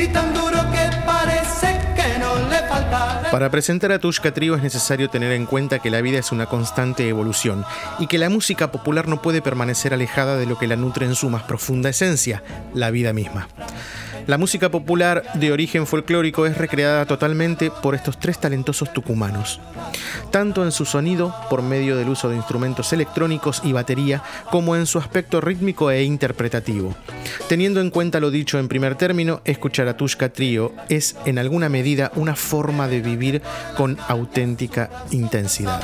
y tan duro que parece que no le faltará. Para presentar a Tushka Trio es necesario tener en cuenta que la vida es una constante evolución y que la música popular no puede permanecer alejada de lo que la nutre en su más profunda esencia, la vida misma. La música popular de origen folclórico es recreada totalmente por estos tres talentosos tucumanos, tanto en su sonido, por medio del uso de instrumentos electrónicos y batería, como en su aspecto rítmico e interpretativo. Teniendo en cuenta lo dicho en primer término, escuchar a Tushka Trío es en alguna medida una forma de vivir con auténtica intensidad.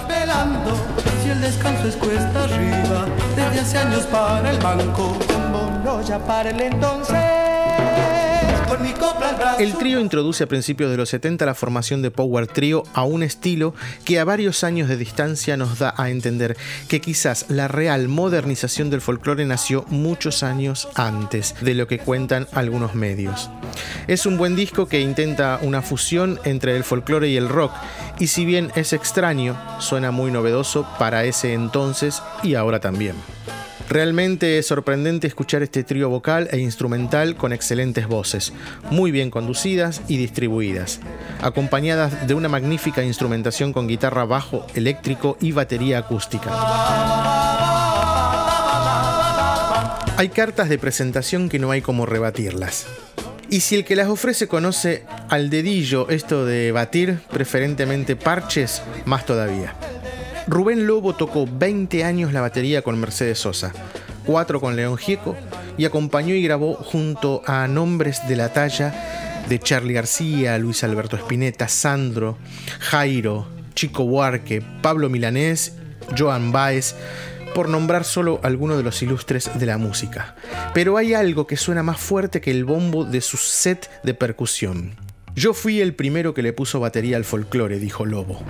Ya entonces. El trío introduce a principios de los 70 la formación de Power Trio a un estilo que a varios años de distancia nos da a entender que quizás la real modernización del folclore nació muchos años antes de lo que cuentan algunos medios. Es un buen disco que intenta una fusión entre el folclore y el rock, y si bien es extraño, suena muy novedoso para ese entonces y ahora también. Realmente es sorprendente escuchar este trío vocal e instrumental con excelentes voces, muy bien conducidas y distribuidas, acompañadas de una magnífica instrumentación con guitarra bajo, eléctrico y batería acústica. Hay cartas de presentación que no hay como rebatirlas. Y si el que las ofrece conoce al dedillo esto de batir, preferentemente parches, más todavía. Rubén Lobo tocó 20 años la batería con Mercedes Sosa, 4 con León Gieco y acompañó y grabó junto a nombres de la talla de Charlie García, Luis Alberto Spinetta, Sandro, Jairo, Chico Buarque, Pablo Milanés, Joan Baez, por nombrar solo algunos de los ilustres de la música. Pero hay algo que suena más fuerte que el bombo de su set de percusión. Yo fui el primero que le puso batería al folclore, dijo Lobo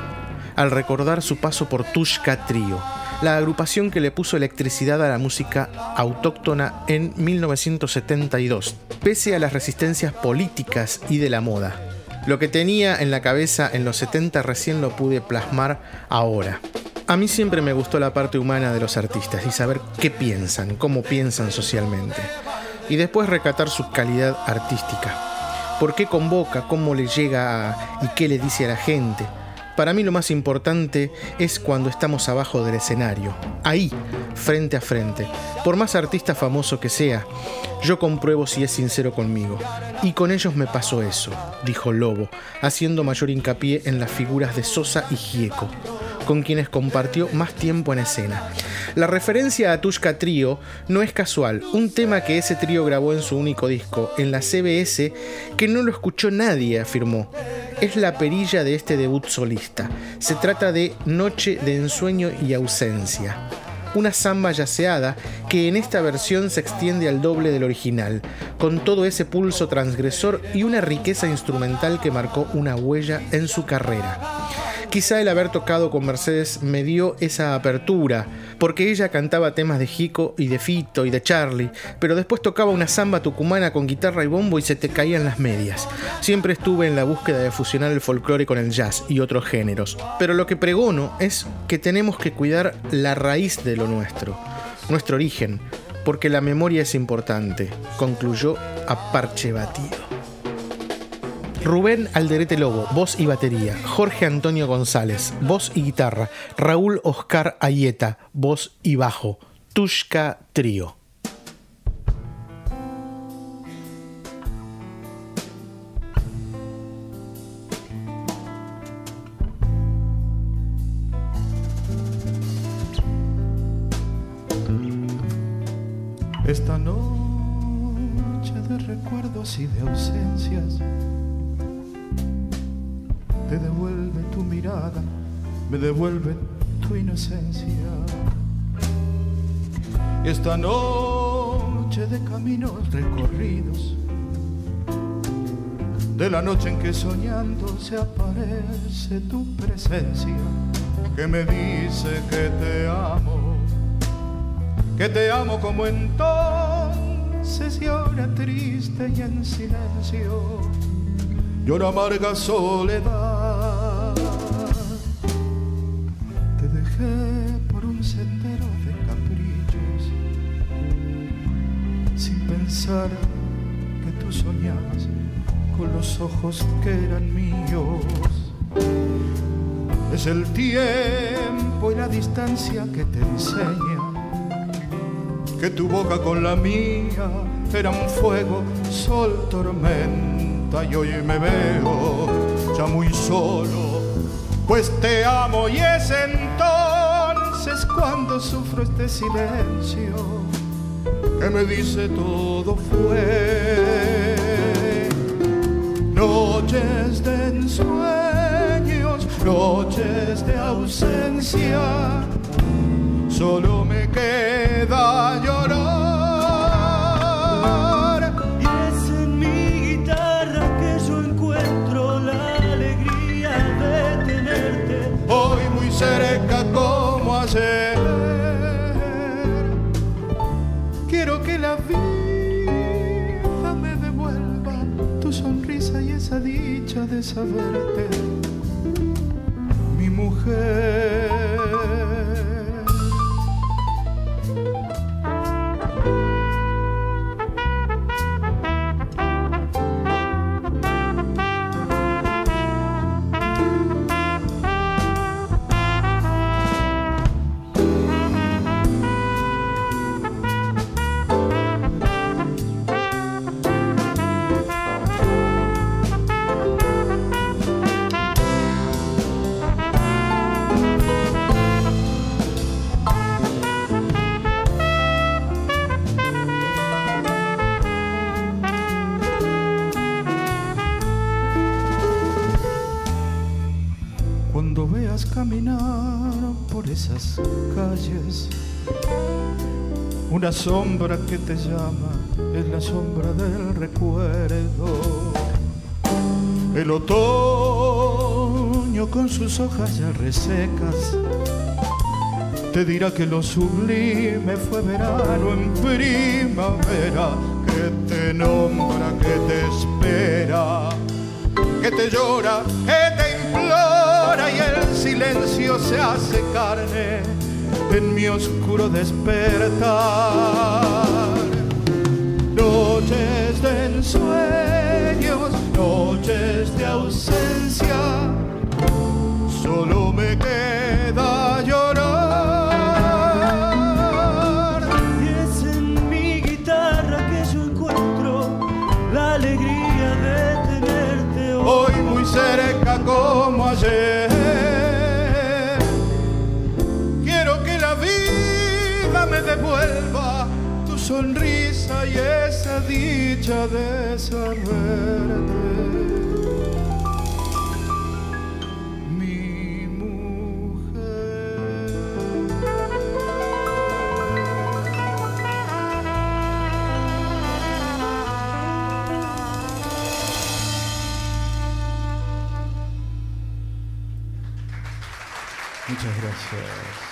al recordar su paso por Tushka Trio, la agrupación que le puso electricidad a la música autóctona en 1972, pese a las resistencias políticas y de la moda. Lo que tenía en la cabeza en los 70 recién lo pude plasmar ahora. A mí siempre me gustó la parte humana de los artistas y saber qué piensan, cómo piensan socialmente. Y después recatar su calidad artística. ¿Por qué convoca? ¿Cómo le llega y qué le dice a la gente? Para mí lo más importante es cuando estamos abajo del escenario, ahí, frente a frente. Por más artista famoso que sea, yo compruebo si es sincero conmigo. Y con ellos me pasó eso, dijo Lobo, haciendo mayor hincapié en las figuras de Sosa y Gieco, con quienes compartió más tiempo en escena. La referencia a Tushka Trio no es casual, un tema que ese trío grabó en su único disco, en la CBS, que no lo escuchó nadie, afirmó es la perilla de este debut solista. Se trata de Noche de Ensueño y Ausencia. Una samba yaceada que en esta versión se extiende al doble del original, con todo ese pulso transgresor y una riqueza instrumental que marcó una huella en su carrera. Quizá el haber tocado con Mercedes me dio esa apertura, porque ella cantaba temas de Jico y de Fito y de Charlie, pero después tocaba una samba tucumana con guitarra y bombo y se te caían las medias. Siempre estuve en la búsqueda de fusionar el folclore con el jazz y otros géneros, pero lo que pregono es que tenemos que cuidar la raíz de lo nuestro, nuestro origen, porque la memoria es importante, concluyó a parche batido. Rubén Alderete Lobo, voz y batería. Jorge Antonio González, voz y guitarra. Raúl Oscar Ayeta, voz y bajo. Tushka Trío. Esta noche de recuerdos y de ausencias te devuelve tu mirada, me devuelve tu inocencia. Esta noche de caminos recorridos, de la noche en que soñando se aparece tu presencia, que me dice que te amo, que te amo como entonces y ahora triste y en silencio llora amarga soledad. Que tú soñabas con los ojos que eran míos. Es el tiempo y la distancia que te enseña que tu boca con la mía era un fuego, sol, tormenta y hoy me veo ya muy solo, pues te amo y es entonces cuando sufro este silencio que me dice todo fue noches de ensueños, noches de ausencia, solo me queda llorar. Sonrisa y esa dicha de saberte, mi mujer. Veas caminar por esas calles, una sombra que te llama es la sombra del recuerdo. El otoño con sus hojas ya resecas. Te dirá que lo sublime fue verano en primavera que te nombra, que te espera, que te llora, que te implora se hace carne en mi oscuro despertar. Noches de ensueños, noches de ausencia, solo me queda devuelva tu sonrisa y esa dicha de saberte. Muchas gracias.